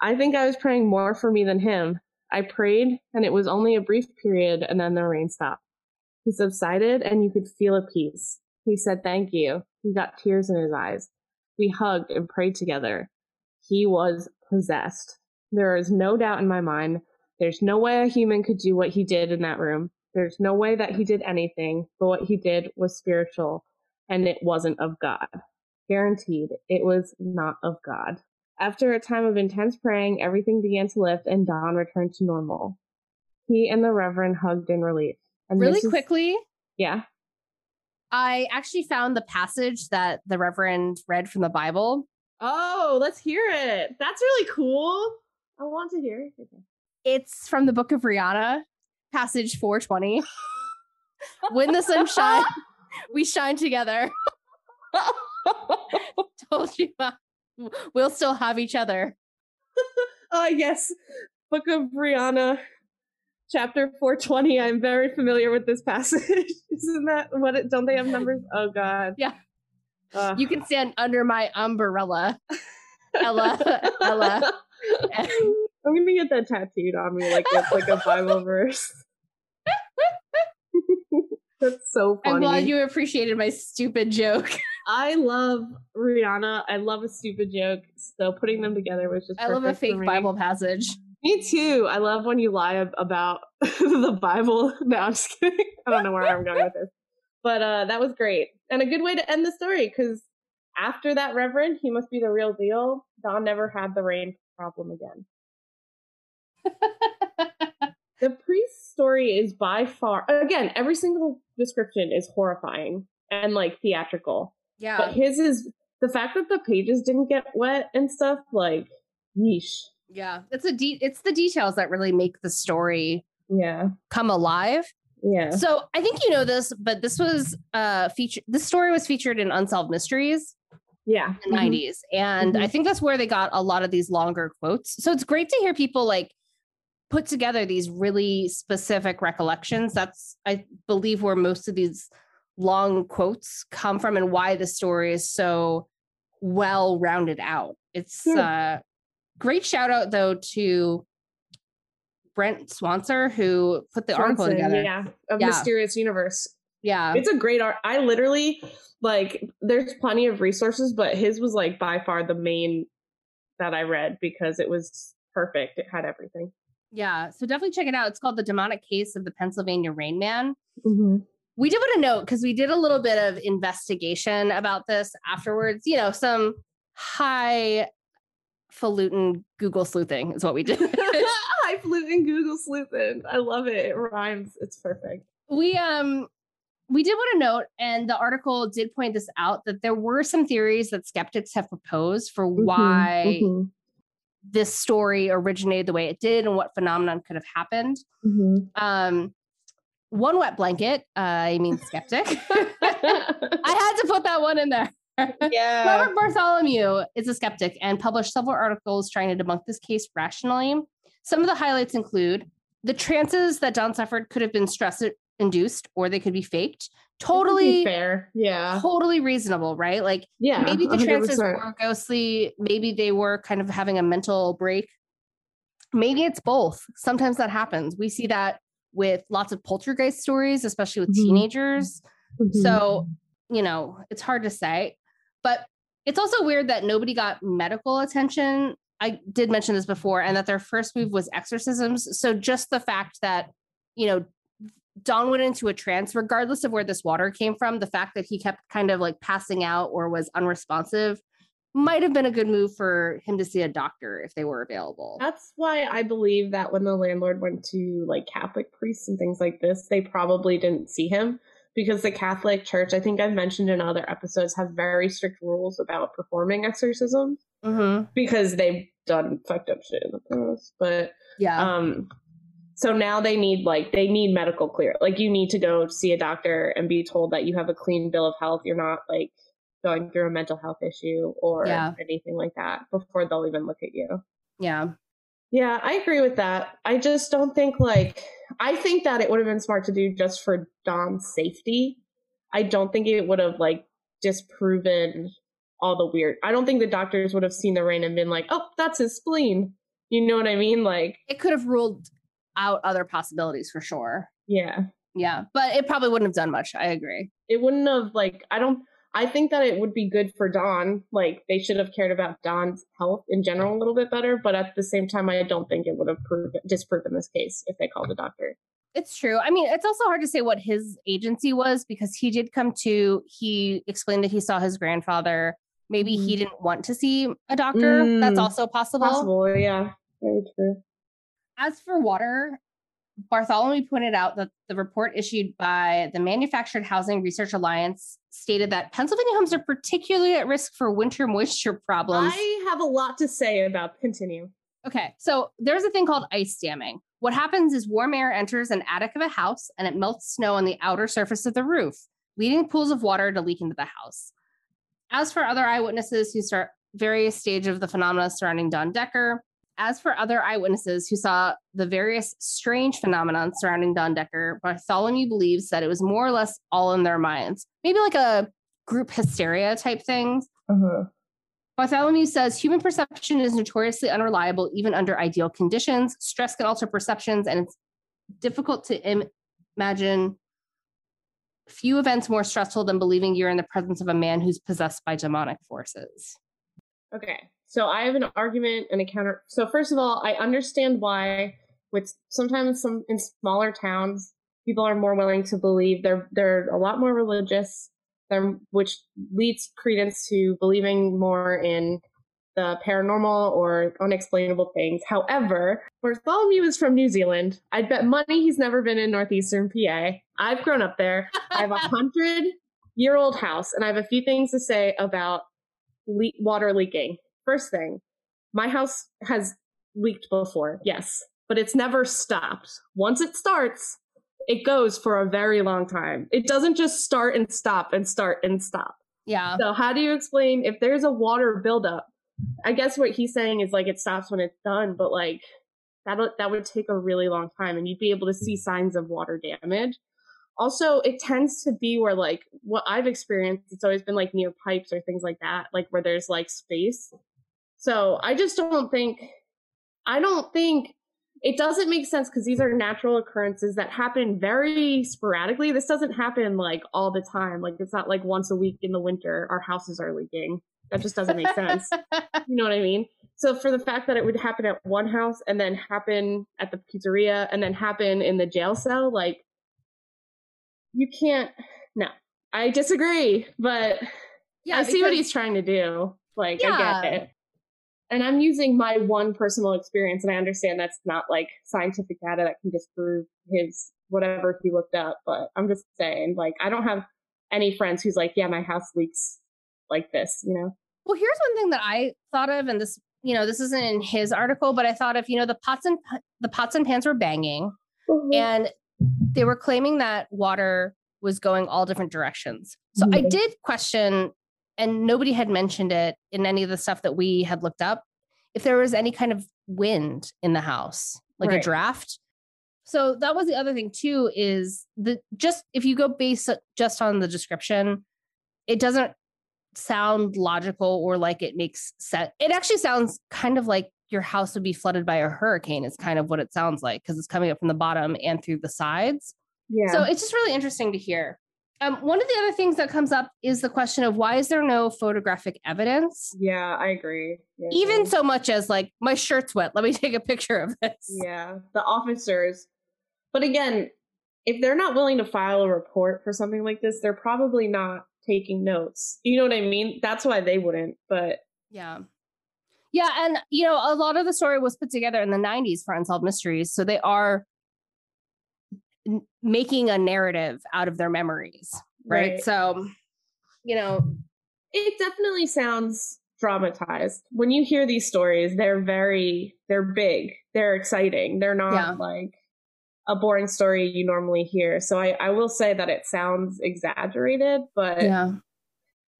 Speaker 2: I think I was praying more for me than him. I prayed, and it was only a brief period, and then the rain stopped. He subsided, and you could feel a peace. He said, Thank you. He got tears in his eyes. We hugged and prayed together. He was possessed. There is no doubt in my mind. There's no way a human could do what he did in that room. There's no way that he did anything, but what he did was spiritual and it wasn't of God. Guaranteed, it was not of God. After a time of intense praying, everything began to lift and Don returned to normal. He and the Reverend hugged in relief. And
Speaker 1: really
Speaker 2: is-
Speaker 1: quickly,
Speaker 2: yeah.
Speaker 1: I actually found the passage that the Reverend read from the Bible.
Speaker 2: Oh, let's hear it. That's really cool. I want to hear it. Okay.
Speaker 1: It's from the book of Rihanna, passage 420. when the sun shines, we shine together. Told you uh, we'll still have each other.
Speaker 2: Ah, yes. Book of Brianna, chapter 420. I'm very familiar with this passage. Isn't that what it, don't they have numbers? Oh, God.
Speaker 1: Yeah.
Speaker 2: Uh,
Speaker 1: You can stand under my umbrella. Ella, Ella.
Speaker 2: I'm gonna get that tattooed on me like it's like a Bible verse. That's so funny.
Speaker 1: I'm glad you appreciated my stupid joke.
Speaker 2: I love Rihanna. I love a stupid joke. So putting them together was just
Speaker 1: I love a fake. Bible passage.
Speaker 2: Me too. I love when you lie ab- about the Bible. No, I'm just kidding. I don't know where I'm going with this. But uh, that was great. And a good way to end the story because after that Reverend, he must be the real deal. Don never had the rain problem again. The priest's story is by far, again, every single description is horrifying and like theatrical.
Speaker 1: Yeah.
Speaker 2: But his is the fact that the pages didn't get wet and stuff, like, yeesh.
Speaker 1: Yeah. It's a de- it's the details that really make the story
Speaker 2: Yeah.
Speaker 1: come alive.
Speaker 2: Yeah.
Speaker 1: So I think you know this, but this was uh featured this story was featured in Unsolved Mysteries
Speaker 2: Yeah.
Speaker 1: in the 90s. And
Speaker 2: Mhm.
Speaker 1: I think that's where they got a lot of these longer quotes. So it's great to hear people like put together these really specific recollections. That's I believe where most of these long quotes come from and why the story is so well rounded out. It's uh great shout out though to Brent Swancer who put the article
Speaker 2: Swanson,
Speaker 1: together.
Speaker 2: Yeah. Of
Speaker 1: Yeah.
Speaker 2: Mysterious Universe.
Speaker 1: Yeah.
Speaker 2: It's a great art. I literally, like, there's plenty of resources, but his was, like, by far the main that I read because it was perfect. It had everything.
Speaker 1: Yeah. So definitely check it out. It's called The Demonic Case of the Pennsylvania Rain Man.
Speaker 2: Mm-hmm.
Speaker 1: We did want to note because we did a little bit of investigation about this afterwards. You know, some high falutin Google sleuthing is what we did.
Speaker 2: Highfalutin Google sleuthing. I love it. It rhymes. It's perfect.
Speaker 1: we um we did want to note, and the article did point this out that there were some theories that skeptics have proposed for why
Speaker 2: Mhm,
Speaker 1: this story originated the way it did and what phenomenon could have happened.
Speaker 2: mhm,
Speaker 1: Um, one wet blanket. Uh, I mean, skeptic. I had to put that one in there.
Speaker 2: yeah.
Speaker 1: Robert Bartholomew is a skeptic and published several articles trying to debunk this case rationally. Some of the highlights include the trances that Don suffered could have been stress induced or they could be faked. Totally,
Speaker 2: fair. Yeah.
Speaker 1: totally reasonable, right? Like
Speaker 2: Yeah.
Speaker 1: maybe the trances
Speaker 2: 100%.
Speaker 1: were ghostly, maybe they were kind of having a mental break. Maybe it's both. Sometimes that happens. We see that with lots of poltergeist stories, especially with
Speaker 2: Mhm.
Speaker 1: teenagers.
Speaker 2: Mhm.
Speaker 1: So, you know, it's hard to say. But it's also weird that nobody got medical attention. I did mention this before, and that their first move was exorcisms. So just the fact that, you know, Don went into a trance, regardless of where this water came from, the fact that he kept kind of like passing out or was unresponsive might have been a good move for him to see a doctor if they were available.
Speaker 2: That's why I believe that when the landlord went to like Catholic priests and things like this, they probably didn't see him because the Catholic Church, I think I've mentioned in other episodes, have very strict rules about performing exorcisms
Speaker 1: hmm
Speaker 2: because they've done fucked up shit in the past. But
Speaker 1: Yeah.
Speaker 2: um so now they need like they need medical clear. Like you need to go see a doctor and be told that you have a clean bill of health. You're not like going through a mental health issue or
Speaker 1: Yeah.
Speaker 2: anything like that before they'll even look at you.
Speaker 1: yeah.
Speaker 2: Yeah, I agree with that. I just don't think like I think that it would have been smart to do just for Don's safety. I don't think it would have like disproven all the weird. I don't think the doctors would have seen the rain and been like, "Oh, that's his spleen." You know what I mean? Like,
Speaker 1: It could have ruled out other possibilities for sure.
Speaker 2: yeah.
Speaker 1: Yeah. But it probably wouldn't have done much. I agree.
Speaker 2: It wouldn't have like I don't I think that it would be good for Don. Like they should have cared about Don's health in general a little bit better, but at the same time I don't think it would have proved disproven this case if they called a doctor.
Speaker 1: It's true. I mean, it's also hard to say what his agency was because he did come to, he explained that he saw his grandfather. Maybe he
Speaker 2: Mhm.
Speaker 1: didn't want to see a doctor. That's
Speaker 2: Mm,
Speaker 1: also possible.
Speaker 2: Possible, yeah. Very true.
Speaker 1: As for water, Bartholomew pointed out that the report issued by the Manufactured Housing Research Alliance stated that Pennsylvania homes are particularly at risk for winter moisture problems.
Speaker 2: I have a lot to say about continue.
Speaker 1: Okay, so there's a thing called ice damming. What happens is warm air enters an attic of a house and it melts snow on the outer surface of the roof, leading pools of water to leak into the house. As for other eyewitnesses who saw various stages of the phenomena surrounding Don Decker, as for other eyewitnesses who saw the various strange phenomena surrounding Don Decker, Bartholomew believes that it was more or less all in their minds, maybe like a group hysteria type thing.
Speaker 2: Uh-huh.
Speaker 1: Bartholomew says human perception is notoriously unreliable even under ideal conditions. Stress can alter perceptions, and it's difficult to Im- imagine few events more stressful than believing you're in the presence of a man who's possessed by demonic forces.
Speaker 2: Okay. So I have an argument and a counter. So first of all, I understand why with sometimes some in smaller towns, people are more willing to believe they're they're a lot more religious, than, which leads credence to believing more in the paranormal or unexplainable things. However, Bartholomew is from New Zealand. I'd bet money he's never been in northeastern PA. I've grown up there. I have a hundred year old house, and I have a few things to say about le- water leaking. First thing, my house has leaked before, yes, but it's never stopped. Once it starts, it goes for a very long time. It doesn't just start and stop and start and stop.
Speaker 1: Yeah.
Speaker 2: So, how do you explain if there's a water buildup? I guess what he's saying is like it stops when it's done, but like that that would take a really long time, and you'd be able to see signs of water damage. Also, it tends to be where like what I've experienced, it's always been like near pipes or things like that, like where there's like space. So I just don't think, I don't think it doesn't make sense because these are natural occurrences that happen very sporadically. This doesn't happen like all the time. Like it's not like once a week in the winter our houses are leaking. That just doesn't make sense. You know what I mean? So for the fact that it would happen at one house and then happen at the pizzeria and then happen in the jail cell, like you can't. No, I disagree. But
Speaker 1: yeah.
Speaker 2: I see what he's trying to do. Like I get it. And I'm using my one personal experience, and I understand that's not like scientific data that can disprove his whatever he looked up. But I'm just saying, like, I don't have any friends who's like, yeah, my house leaks like this, you know?
Speaker 1: Well, here's one thing that I thought of, and this, you know, this isn't in his article, but I thought of, you know, the pots and the pots and pans were banging, and they were claiming that water was going all different directions. So I
Speaker 2: Mhm.
Speaker 1: did question, and nobody had mentioned it in any of the stuff that we had looked up, if there was any kind of wind in the house, like a draft. So that was the other thing too. Is the just if you go based just on the description, it doesn't sound logical or like it makes sense. It actually sounds kind of like your house would be flooded by a hurricane. Is kind of what it sounds like because it's coming up from the bottom and through the sides.
Speaker 2: yeah.
Speaker 1: So it's just really interesting to hear. Um, one of the other things that comes up is the question of why is there no photographic evidence?
Speaker 2: yeah, I agree. Yeah,
Speaker 1: Even
Speaker 2: yeah.
Speaker 1: so much as like my shirt's wet. Let me take a picture of this.
Speaker 2: Yeah, the officers. But again, if they're not willing to file a report for something like this, they're probably not taking notes. You know what I mean? That's why they wouldn't. But
Speaker 1: Yeah. Yeah. And, you know, a lot of the story was put together in the 90s for Unsolved Mysteries. So they are n- making a narrative out of their memories. Right.
Speaker 2: Right.
Speaker 1: So, you know,
Speaker 2: it definitely sounds dramatized. When you hear these stories, they're very, they're big, they're exciting. They're not
Speaker 1: Yeah.
Speaker 2: like a boring story you normally hear. So I, I will say that it sounds exaggerated, but
Speaker 1: yeah.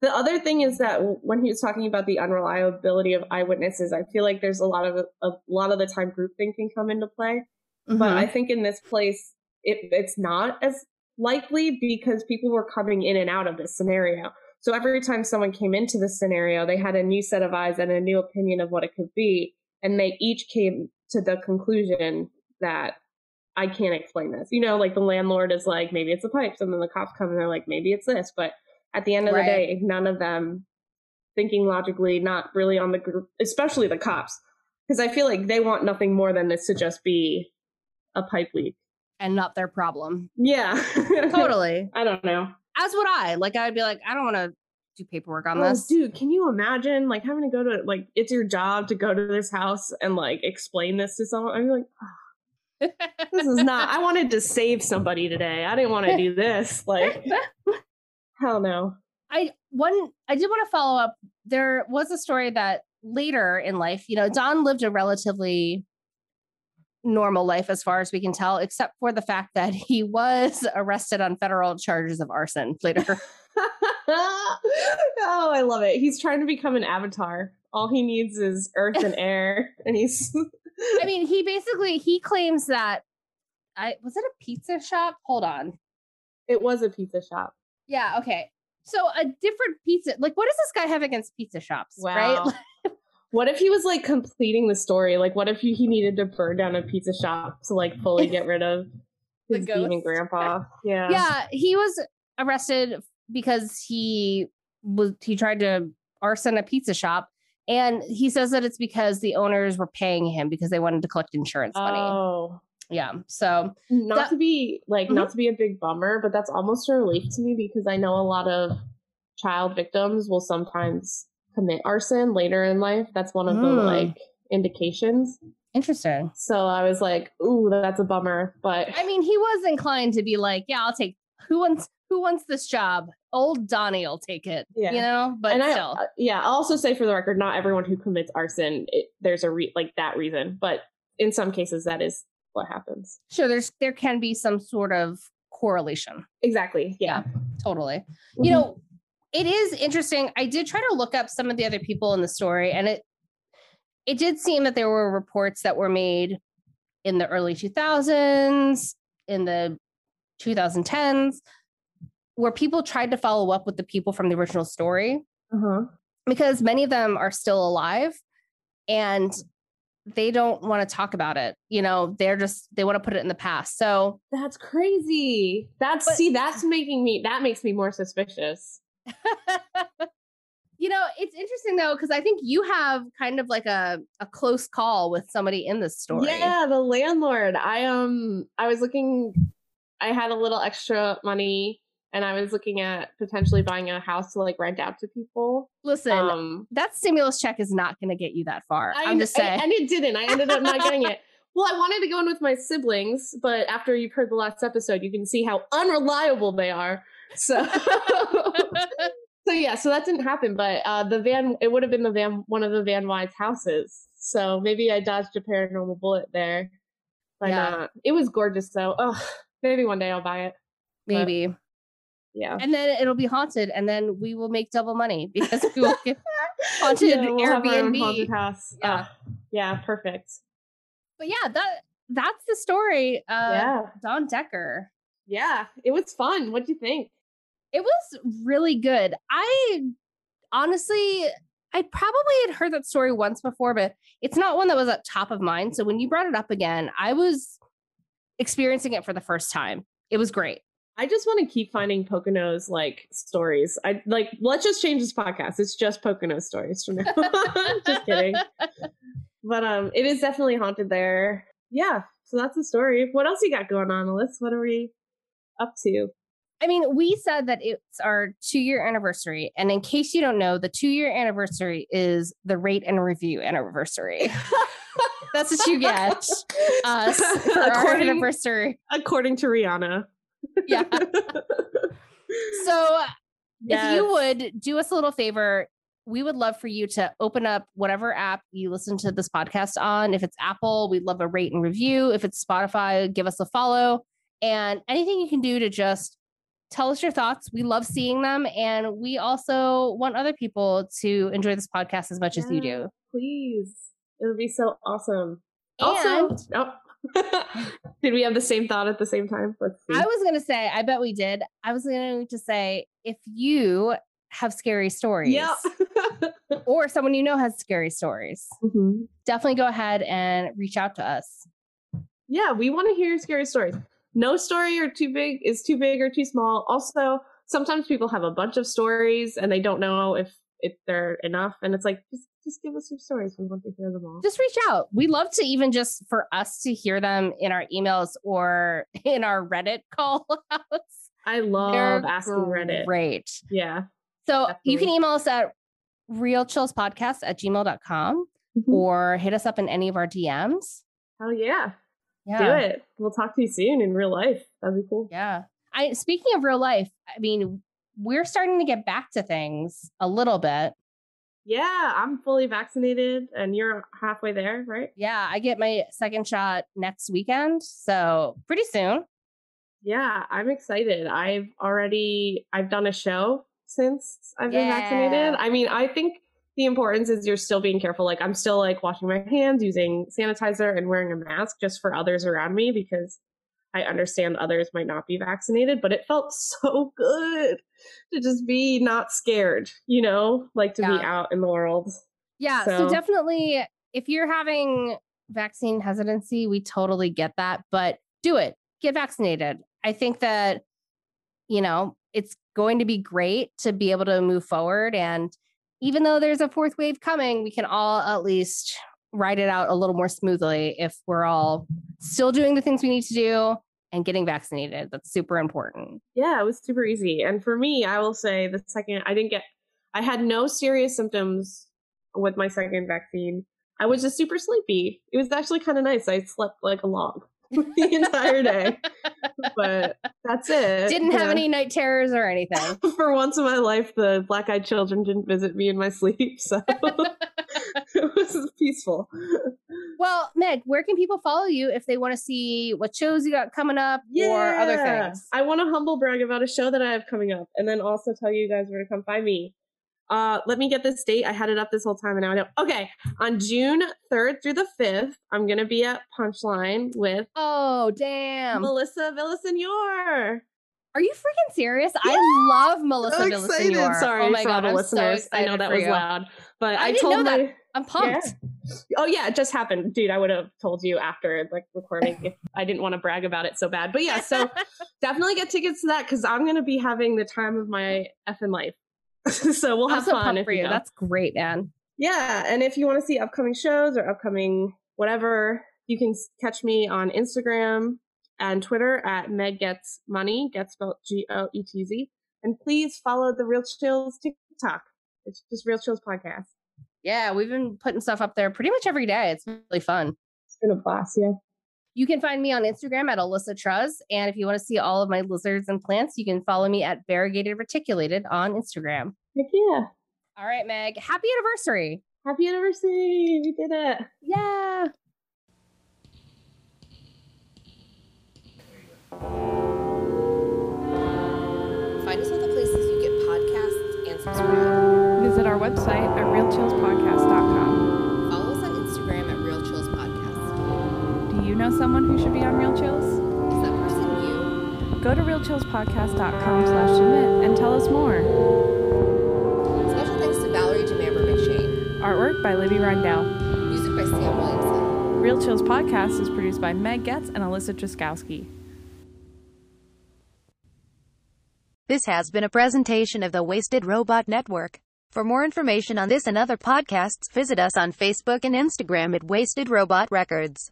Speaker 2: The other thing is that when he was talking about the unreliability of eyewitnesses, I feel like there's a lot of a lot of the time groupthink can come into play. But
Speaker 1: Mhm.
Speaker 2: I think in this place, it, it's not as likely because people were coming in and out of this scenario. So every time someone came into the scenario, they had a new set of eyes and a new opinion of what it could be, and they each came to the conclusion that I can't explain this. You know, like the landlord is like, maybe it's the pipes, and then the cops come and they're like, maybe it's this, but at the end of
Speaker 1: Right.
Speaker 2: the day, none of them thinking logically, not really on the group, especially the cops, because I feel like they want nothing more than this to just be a pipe leak.
Speaker 1: And not their problem.
Speaker 2: Yeah.
Speaker 1: Totally.
Speaker 2: I don't know.
Speaker 1: As would I. Like I'd be like, I don't want to do paperwork on
Speaker 2: Oh,
Speaker 1: this.
Speaker 2: dude, can you imagine like having to go to like it's your job to go to this house and like explain this to someone? I'm like, "Oh, this is not. I wanted to save somebody today. I didn't want to do this. Like, hell no.
Speaker 1: I one I did want to follow up. There was a story that later in life, you know, Don lived a relatively normal life as far as we can tell, except for the fact that he was arrested on federal charges of arson later.
Speaker 2: oh, I love it. He's trying to become an avatar. All he needs is earth and air, and he's
Speaker 1: I mean, he basically he claims that I was it a pizza shop? Hold on.
Speaker 2: it was a pizza shop.
Speaker 1: Yeah, okay. So a different pizza. Like, what does this guy have against pizza shops? Right?
Speaker 2: What if he was like completing the story? Like, what if he, he needed to burn down a pizza shop to like fully get rid of
Speaker 1: The
Speaker 2: his demon grandpa? Yeah.
Speaker 1: yeah, he was arrested because he was he tried to arson a pizza shop. And he says that it's because the owners were paying him because they wanted to collect insurance money.
Speaker 2: Oh,
Speaker 1: Yeah. So
Speaker 2: not
Speaker 1: That-
Speaker 2: to be like not mm-hmm. to be a big bummer, but that's almost a relief to me because I know a lot of child victims will sometimes commit arson later in life. That's one of the
Speaker 1: Mm.
Speaker 2: like indications.
Speaker 1: interesting.
Speaker 2: So I was like, "Ooh, that's a bummer." But
Speaker 1: I mean, he was inclined to be like, yeah, I'll take who wants who wants this job? Old Donnie will take it.
Speaker 2: Yeah.
Speaker 1: You know, but
Speaker 2: and
Speaker 1: still.
Speaker 2: uh, yeah, I'll also say for the record, not everyone who commits arson, it, there's a re- like that reason, but in some cases, that is what happens.
Speaker 1: sure there's there can be some sort of correlation.
Speaker 2: Exactly. Yeah.
Speaker 1: Totally.
Speaker 2: Mhm.
Speaker 1: You know, it is interesting. I did try to look up some of the other people in the story, and it it did seem that there were reports that were made in the early 2000s, in the 2010s, where people tried to follow up with the people from the original story
Speaker 2: uh-huh.
Speaker 1: because many of them are still alive and they don't want to talk about it. You know, they're just they want to put it in the past. So
Speaker 2: That's crazy. That's
Speaker 1: But-
Speaker 2: see, that's making me that makes me more suspicious.
Speaker 1: you know, it's interesting though, because I think you have kind of like a, a close call with somebody in this story.
Speaker 2: Yeah, the landlord. I um I was looking I had a little extra money and I was looking at potentially buying a house to like rent out to people.
Speaker 1: Listen,
Speaker 2: Um
Speaker 1: that stimulus check is not going to get you that far.
Speaker 2: I,
Speaker 1: I'm just
Speaker 2: I-
Speaker 1: saying.
Speaker 2: and it didn't. I ended up not getting it. Well, I wanted to go in with my siblings, but after you've heard the last episode, you can see how unreliable they are. So, so yeah, so that didn't happen. But uh, the van, it would have been the van, one of the Van Wy's houses. So maybe I dodged a paranormal bullet there. By
Speaker 1: Yeah.
Speaker 2: not. It was gorgeous though. Oh, maybe one day I'll buy it.
Speaker 1: Maybe.
Speaker 2: Yeah.
Speaker 1: And then it'll be haunted, and then we will make double money because we will get haunted
Speaker 2: Yeah, we'll have our own
Speaker 1: Airbnb.
Speaker 2: haunted house.
Speaker 1: Yeah.
Speaker 2: Ah, yeah, perfect.
Speaker 1: But yeah, that that's the story. Uh,
Speaker 2: yeah.
Speaker 1: Don Decker.
Speaker 2: Yeah. It was fun. What'd you think?
Speaker 1: It was really good. I honestly, I probably had heard that story once before, but it's not one that was at top of mind. So when you brought it up again, I was experiencing it for the first time. It was great.
Speaker 2: I just want to keep finding Poconos like stories. I like let's just change this podcast. It's just Pocono stories from now. just kidding. But um it is definitely haunted there. Yeah. So that's the story. What else you got going on, Alyssa? What are we up to?
Speaker 1: I mean, we said that it's our two year anniversary. And in case you don't know, the two year anniversary is the rate and review anniversary. That's what you get us for our
Speaker 2: according,
Speaker 1: anniversary.
Speaker 2: according to Rihanna.
Speaker 1: Yeah. So uh,
Speaker 2: if
Speaker 1: you would do us a little favor, we would love for you to open up whatever app you listen to this podcast on. If it's Apple, we'd love a rate and review. If it's Spotify, give us a follow. And anything you can do to just tell us your thoughts. We love seeing them. And we also want other people to enjoy this podcast as much as you do.
Speaker 2: Please. It would be so awesome.
Speaker 1: And
Speaker 2: also, oh. did we have the same thought at the same time? Let's see.
Speaker 1: I was going to say, I bet we did. I was going to say, if you have scary stories
Speaker 2: yeah.
Speaker 1: or someone you know has scary stories,
Speaker 2: Mhm.
Speaker 1: definitely go ahead and reach out to us.
Speaker 2: Yeah, we want to hear scary stories. No story or too big is too big or too small. Also, sometimes people have a bunch of stories and they don't know if if they're enough. And it's like just just give us your stories. We want to hear them all.
Speaker 1: Just reach out. We love to even just for us to hear them in our emails or in our Reddit call outs.
Speaker 2: I love
Speaker 1: They're
Speaker 2: asking Reddit.
Speaker 1: Great.
Speaker 2: Yeah.
Speaker 1: So you can email us at realchillspodcast at gmail.com
Speaker 2: Mhm.
Speaker 1: or hit us up in any of our DMs.
Speaker 2: Hell yeah.
Speaker 1: Yeah.
Speaker 2: Do it. We'll talk to you soon in real life. That'd be cool.
Speaker 1: Yeah. I speaking of real life, I mean, we're starting to get back to things a little bit.
Speaker 2: Yeah, I'm fully vaccinated and you're halfway there, right?
Speaker 1: Yeah, I get my second shot next weekend, so pretty soon.
Speaker 2: Yeah, I'm excited. I've already I've done a show since I've been vaccinated. I mean, I think the importance is you're still being careful. Like I'm still like washing my hands, using sanitizer and wearing a mask just for others around me because I understand others might not be vaccinated, but it felt so good to just be not scared, you know, like to be out in the world.
Speaker 1: Yeah, so
Speaker 2: So-
Speaker 1: definitely if you're having vaccine hesitancy, we totally get that, but do it. Get vaccinated. I think that you know, it's going to be great to be able to move forward and even though there's a fourth wave coming, we can all at least ride it out a little more smoothly if we're all still doing the things we need to do and getting vaccinated. That's super important.
Speaker 2: Yeah, it was super easy. And for me, I will say the second I didn't get I had no serious symptoms with my second vaccine. I was just super sleepy. It was actually kind of nice. I slept like a log the entire day. But that's it.
Speaker 1: Didn't have
Speaker 2: Yeah.
Speaker 1: any night terrors or anything.
Speaker 2: For once in my life, the black eyed children didn't visit me in my sleep. So it was peaceful.
Speaker 1: Well, Meg, where can people follow you if they want to see what shows you got coming up or other things?
Speaker 2: I want to humble brag about a show that I have coming up and then also tell you guys where to come find me. Uh, let me get this date. I had it up this whole time and now I don't. Okay. On June 3rd through the 5th, I'm going to be at Punchline with
Speaker 1: Oh, damn.
Speaker 2: Melissa Villasenor.
Speaker 1: Are you freaking serious? I love Melissa
Speaker 2: So
Speaker 1: Villasenor.
Speaker 2: excited. Sorry
Speaker 1: oh my
Speaker 2: for
Speaker 1: God,
Speaker 2: all the
Speaker 1: I'm so
Speaker 2: listeners. I know that was
Speaker 1: you.
Speaker 2: loud, but
Speaker 1: I
Speaker 2: I,
Speaker 1: didn't
Speaker 2: told
Speaker 1: know
Speaker 2: my.
Speaker 1: that. I'm pumped.
Speaker 2: Oh yeah, it just happened, dude. I would have told you after like recording if I didn't want to brag about it so bad. But yeah, so definitely get tickets to that because I'm gonna be having the time of my effing life. so we'll
Speaker 1: I'm
Speaker 2: have
Speaker 1: so
Speaker 2: fun if
Speaker 1: for
Speaker 2: you
Speaker 1: you.
Speaker 2: go.
Speaker 1: That's great, man.
Speaker 2: Yeah, and if you want to see upcoming shows or upcoming whatever, you can catch me on Instagram and Twitter at Meg Goetz Money, Goetz spelled G O E T Z. And please follow the Real Chills TikTok. It's just Real Chills Podcast.
Speaker 1: Yeah, we've been putting stuff up there pretty much every day. It's really fun.
Speaker 2: It's been a blast, yeah.
Speaker 1: You can find me on Instagram at Alyssa Truz. And if you want to see all of my lizards and plants, you can follow me at Variegated Reticulated on Instagram.
Speaker 2: Heck yeah.
Speaker 1: All right, Meg. Happy anniversary.
Speaker 2: Happy anniversary. We did it.
Speaker 1: Yeah. Find us at the places you get podcasts and subscribe.
Speaker 4: Visit our website at realchillspodcast.com. know someone who should be on Real Chills?
Speaker 1: Is that person you?
Speaker 4: Go to realchillspodcast.com slash submit and tell us more.
Speaker 1: Special thanks to Valerie Jamamber McShane.
Speaker 4: Artwork by Libby Rindell.
Speaker 1: Music by Sam Williamson.
Speaker 4: Real Chills Podcast is produced by Meg Goetz and Alyssa Truskowski.
Speaker 5: This has been a presentation of the Wasted Robot Network. For more information on this and other podcasts, visit us on Facebook and Instagram at Wasted Robot Records.